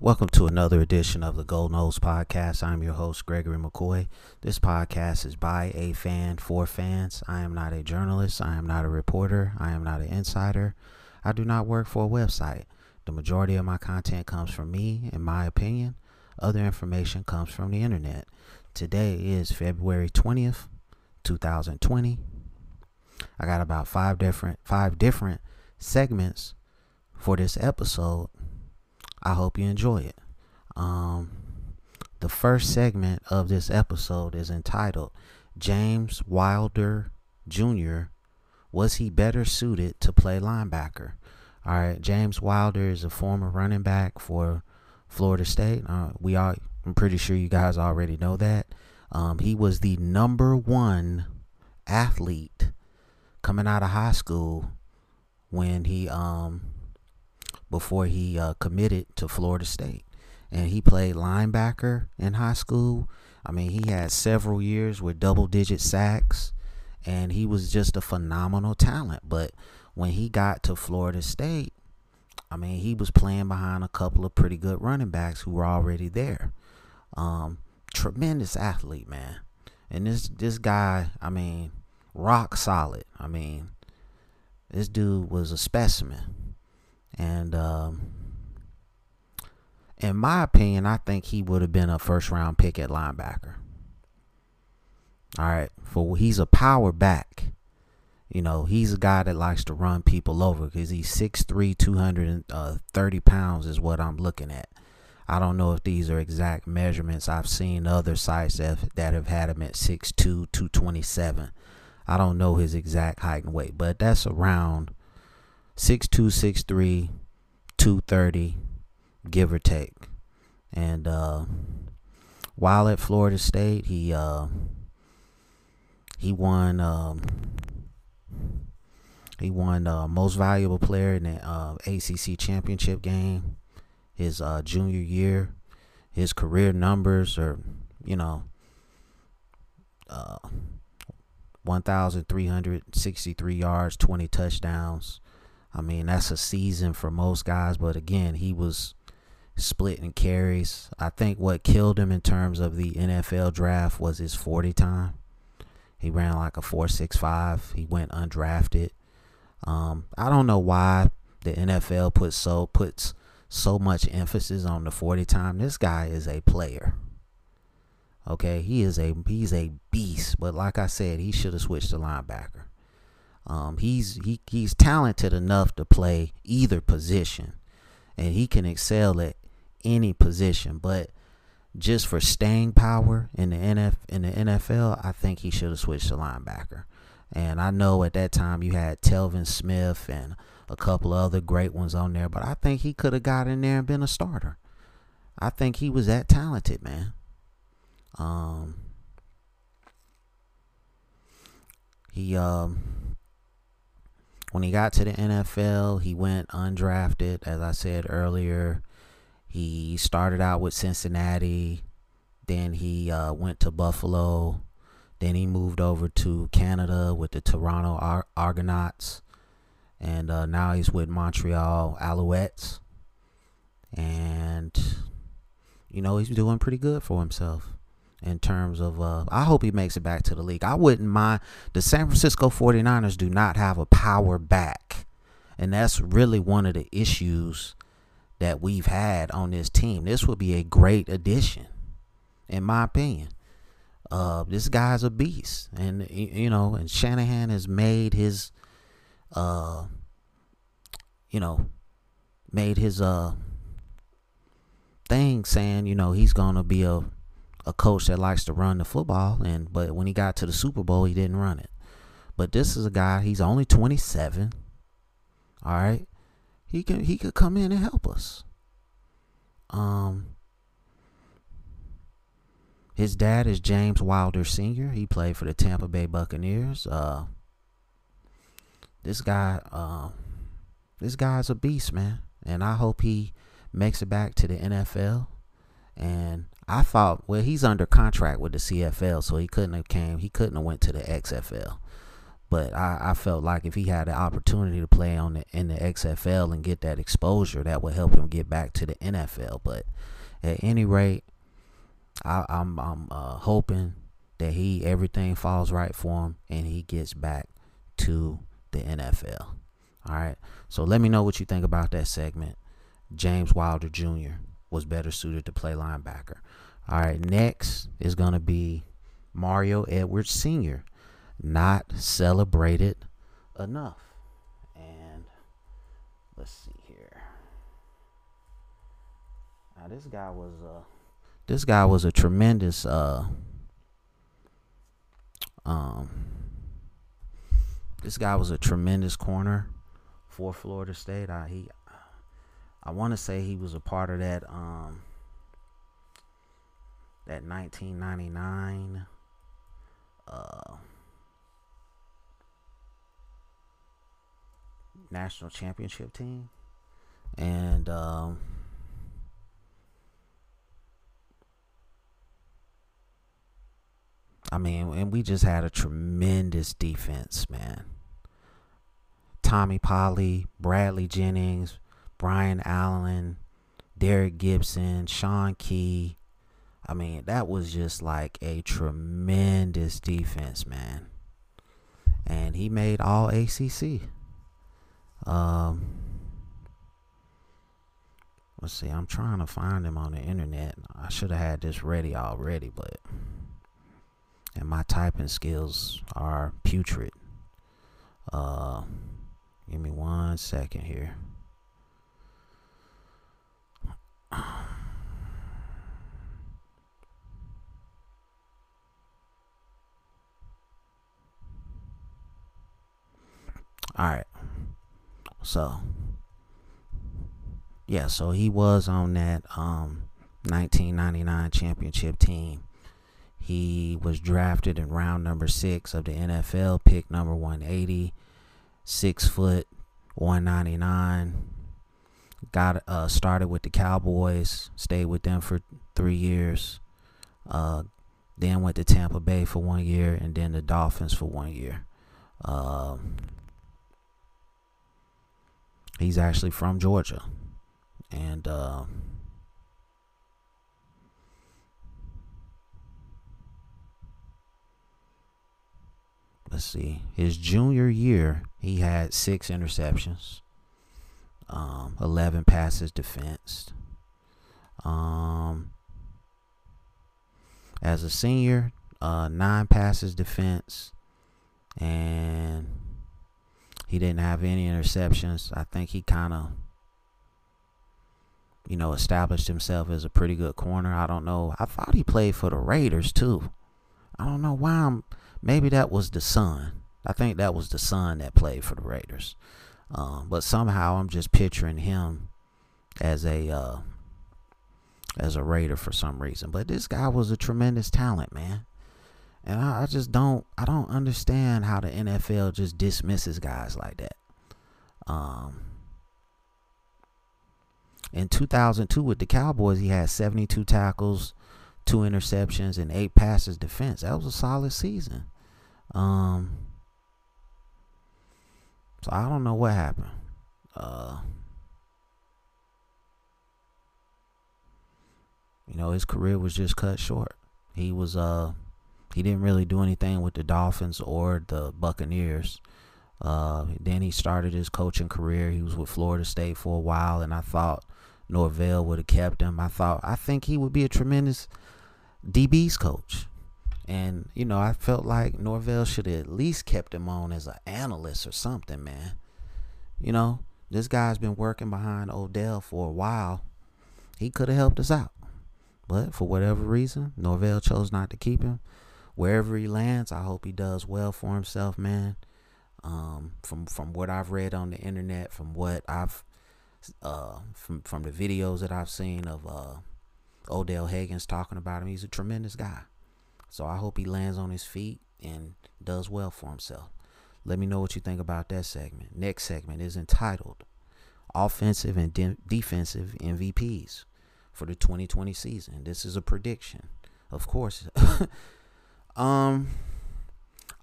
Welcome to another edition of the Go Noles Podcast. I'm your host, Gregory McCoy. This podcast is by a fan for fans. I am not a journalist. I am not a reporter. I am not an insider. I do not work for a website. The majority of my content comes from me, in my opinion. Other information comes from the internet. Today is February 20th, 2020. I got about five different five different segments for this episode I hope you enjoy it. Um, the first segment of this episode is entitled James Wilder Jr. Was he better suited to play linebacker? All right, James Wilder is a former running back for Florida State. Uh, we are, I'm pretty sure you guys already know that. Um, he was the number one athlete coming out of high school when he um before he uh, committed to Florida State. And he played linebacker in high school. I mean, he had several years with double digit sacks, and he was just a phenomenal talent. But when he got to Florida State, I mean, he was playing behind a couple of pretty good running backs who were already there. Um, tremendous athlete, man. And this this guy, I mean, rock solid. I mean, this dude was a specimen. And um, in my opinion, I think he would have been a first round pick at linebacker. All right, for he's a power back. You know, he's a guy that likes to run people over because he's 6'3", 230 pounds is what I'm looking at. I don't know if these are exact measurements. I've seen other sites that, that have had him at 6'2", 227. I don't know his exact height and weight, but that's around six two, six three, two thirty, give or take. And uh, while at Florida State, he uh, he won um, he won uh, most valuable player in the uh, ACC championship game his uh, junior year. His career numbers are, you know, uh, 1,363 yards, 20 touchdowns, I mean, that's a season for most guys, but again, he was splitting carries. I think what killed him in terms of the NFL draft was his 40 time. He ran like a 4.65. He went undrafted. Um, I don't know why the NFL puts so puts so much emphasis on the 40 time. This guy is a player. Okay, he is a he's a beast, but like I said, he should have switched to linebacker. Um, he's he, he's talented enough to play either position, and he can excel at any position. But just for staying power in the NF in the NFL, I think he should have switched to linebacker. And I know at that time you had Telvin Smith and a couple other great ones on there, but I think he could have got in there and been a starter. I think he was that talented, man. Um, he um when he got to the NFL, he went undrafted, as I said earlier. He started out with Cincinnati, then he uh, went to Buffalo, then he moved over to Canada with the Toronto Ar- Argonauts, and uh, now he's with Montreal Alouettes. And, you know, he's doing pretty good for himself in terms of uh, I hope he makes it back to the league. I wouldn't mind the San Francisco 49ers do not have a power back. And that's really one of the issues that we've had on this team. This would be a great addition in my opinion. Uh, this guy's a beast and you know, and Shanahan has made his uh you know, made his uh thing saying, you know, he's to be a a coach that likes to run the football and but when he got to the Super Bowl he didn't run it. But this is a guy, he's only 27. All right. He can he could come in and help us. Um his dad is James Wilder Sr. He played for the Tampa Bay Buccaneers. Uh this guy uh this guy's a beast, man. And I hope he makes it back to the NFL. And I thought, well, he's under contract with the CFL, so he couldn't have came. He couldn't have went to the XFL. But I, I felt like if he had the opportunity to play on the in the XFL and get that exposure, that would help him get back to the NFL. But at any rate, I, am I'm, I'm uh, hoping that he everything falls right for him and he gets back to the NFL. All right. So let me know what you think about that segment. James Wilder Jr. was better suited to play linebacker. All right. Next is going to be Mario Edwards Sr. Not celebrated enough. And let's see here. Now this guy was uh this guy was a tremendous uh um this guy was a tremendous corner for Florida State. I he I want to say he was a part of that um that 1999 uh national championship team and um I mean, and we just had a tremendous defense, man. Tommy Polley, Bradley Jennings, Brian Allen, Derrick Gibson, Sean Key. I mean, that was just like a tremendous defense, man. And he made all ACC. Um, let's see, I'm trying to find him on the internet. I should have had this ready already, but and my typing skills are putrid. Uh, give me one second here. All right. So, yeah, so he was on that um 1999 championship team he was drafted in round number six of the NFL, pick number 180, six foot, 199. Got uh, started with the Cowboys, stayed with them for three years. Uh, then went to Tampa Bay for one year, and then the Dolphins for one year. Uh, he's actually from Georgia, and uh, let's see, his junior year, he had six interceptions, um, 11 passes defensed. Um, as a senior, uh, nine passes defense, and he didn't have any interceptions. I think he kind of, you know, established himself as a pretty good corner. I don't know. I thought he played for the Raiders too. I don't know why I'm Maybe that was the son. I think that was the son that played for the Raiders. Um, but somehow I'm just picturing him as a uh, as a Raider for some reason. But this guy was a tremendous talent, man. And I, I just don't I don't understand how the NFL just dismisses guys like that. Um, in 2002 with the Cowboys, he had 72 tackles, two interceptions, and eight passes defense. That was a solid season. Um, so I don't know what happened. Uh, you know, his career was just cut short. He was uh he didn't really do anything with the Dolphins or the Buccaneers. Uh, then he started his coaching career. He was with Florida State for a while, and I thought Norvell would have kept him. I thought I think he would be a tremendous DB's coach. And, you know, I felt like Norvell should have at least kept him on as an analyst or something, man. You know, this guy's been working behind Odell for a while. He could have helped us out. But for whatever reason, Norvell chose not to keep him. Wherever he lands, I hope he does well for himself, man. Um, from from what I've read on the internet, from what I've uh, from from the videos that I've seen of uh, Odell Haggins talking about him, he's a tremendous guy. So I hope he lands on his feet and does well for himself. Let me know what you think about that segment. Next segment is entitled Offensive and De- Defensive MVPs for the 2020 season. This is a prediction. Of course. um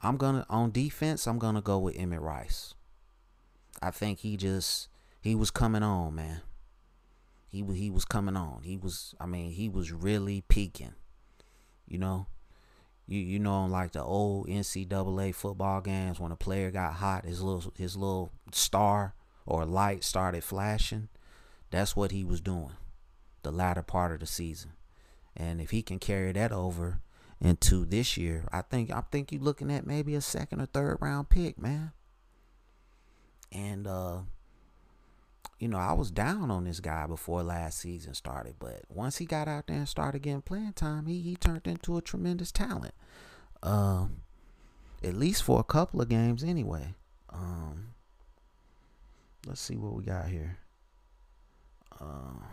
I'm gonna on defense. I'm gonna go with Emmett Rice. I think he just he was coming on, man. He he was coming on. He was. I mean, he was really peaking. You know, you you know, like the old NCAA football games when a player got hot, his little his little star or light started flashing. That's what he was doing the latter part of the season. And if he can carry that over into this year, I think I think you're looking at maybe a second or third round pick, man. And uh you know, I was down on this guy before last season started, but once he got out there and started getting playing time, he he turned into a tremendous talent. Um, at least for a couple of games anyway. Um, let's see what we got here. Uh,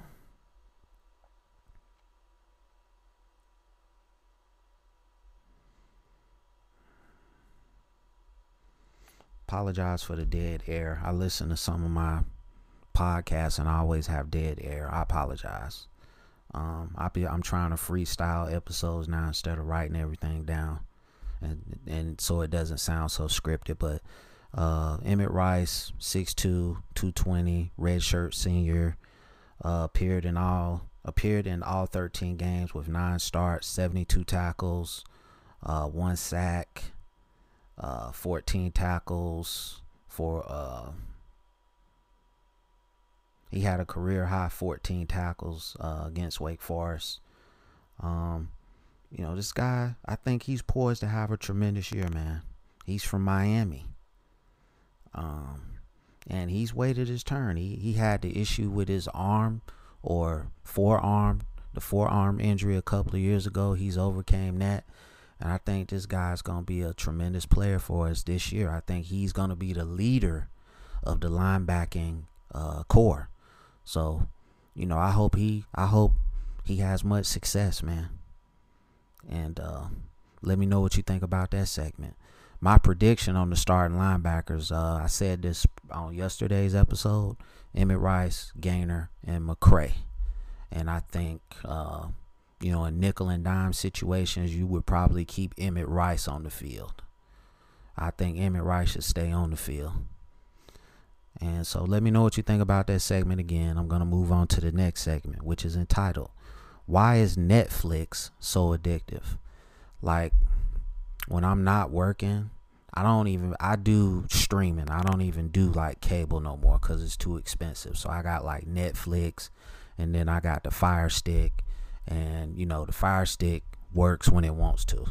apologize for the dead air. I listen to some of my podcasts and I always have dead air. I apologize. Um, I be I'm trying to freestyle episodes now instead of writing everything down, and and so it doesn't sound so scripted. But uh, Emmett Rice, 6'2", 220, red shirt senior, uh, appeared in all appeared in all 13 games with nine starts, 72 tackles, uh, one sack, uh, 14 tackles for uh, he had a career high 14 tackles uh, against Wake Forest. Um, you know, this guy, I think he's poised to have a tremendous year, man. He's from Miami. Um, and he's waited his turn. He he had the issue with his arm or forearm, the forearm injury a couple of years ago. He's overcame that. And I think this guy's going to be a tremendous player for us this year. I think he's going to be the leader of the linebacking uh, corps. So, you know, I hope he I hope he has much success, man. And uh, let me know what you think about that segment. My prediction on the starting linebackers, uh, I said this on yesterday's episode: Emmett Rice, Gainer, and McRae. And I think, uh, you know, in nickel and dime situations, you would probably keep Emmett Rice on the field. I think Emmett Rice should stay on the field. And so let me know what you think about that segment again. I'm going to move on to the next segment, which is entitled Why is Netflix so addictive? Like when I'm not working, I don't even I do streaming. I don't even do like cable no more cuz it's too expensive. So I got like Netflix and then I got the Fire Stick and you know the Fire Stick works when it wants to.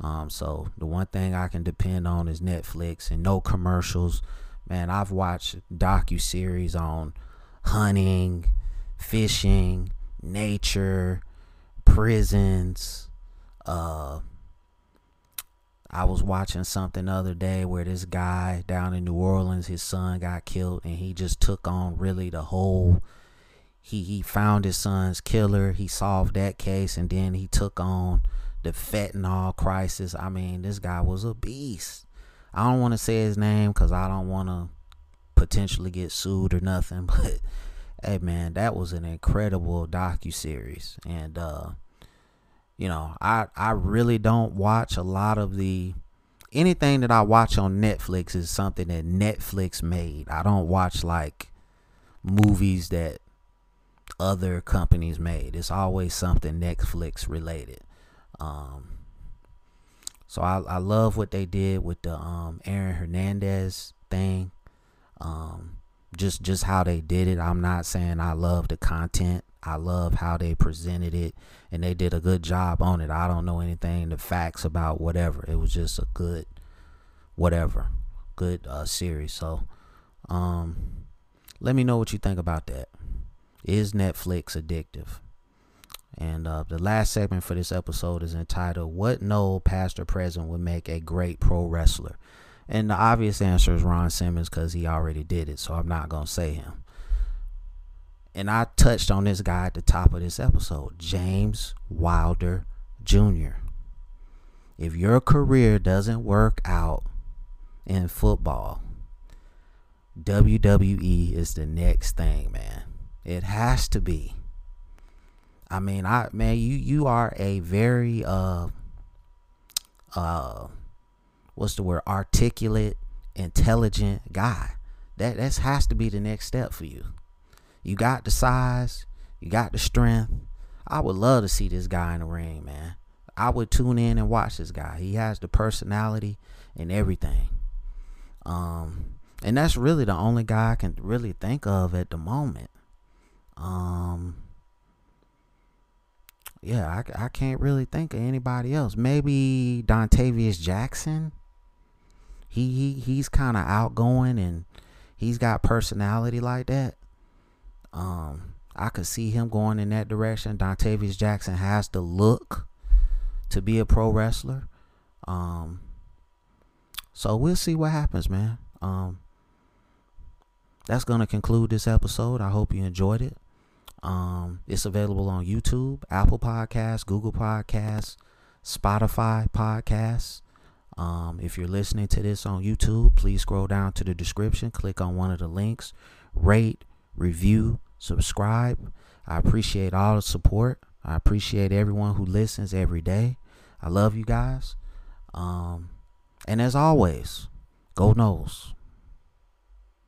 Um, so the one thing I can depend on is Netflix and no commercials man, I've watched docu series on hunting, fishing, nature, prisons. Uh, I was watching something the other day where this guy down in New Orleans, his son got killed, and he just took on really the whole. He he found his son's killer. He solved that case, and then he took on the fentanyl crisis. I mean, this guy was a beast. I don't want to say his name because I don't want to potentially get sued or nothing. But hey, man, that was an incredible docu series, and uh, you know, I I really don't watch a lot of the anything that I watch on Netflix is something that Netflix made. I don't watch like movies that other companies made. It's always something Netflix related. Um, so I, I love what they did with the um, Aaron Hernandez thing. Um, just just how they did it. I'm not saying I love the content. I love how they presented it, and they did a good job on it. I don't know anything, the facts about whatever. It was just a good, whatever, good uh, series. So, um, let me know what you think about that. Is Netflix addictive? And uh, the last segment for this episode is entitled What Nole Past or Present Would Make a Great Pro Wrestler. And the obvious answer is Ron Simmons because he already did it, so I'm not going to say him. And I touched on this guy at the top of this episode James Wilder Jr. If your career doesn't work out in football, WWE is the next thing, man. It has to be. I mean, I man, you you are a very uh uh what's the word articulate, intelligent guy. That that has to be the next step for you. You got the size, you got the strength. I would love to see this guy in the ring, man. I would tune in and watch this guy. He has the personality and everything. Um, and that's really the only guy I can really think of at the moment. Um, yeah, I, I can't really think of anybody else. Maybe Dontavius Jackson. He he he's kind of outgoing and he's got personality like that. Um, I could see him going in that direction. Dontavius Jackson has the look to be a pro wrestler. Um, so we'll see what happens, man. Um, that's gonna conclude this episode. I hope you enjoyed it. Um, it's available on YouTube, Apple Podcasts, Google Podcasts, Spotify Podcasts. Um, if you're listening to this on YouTube, please scroll down to the description, click on one of the links, rate, review, subscribe. I appreciate all the support. I appreciate everyone who listens every day. I love you guys. Um, and as always, go Noles.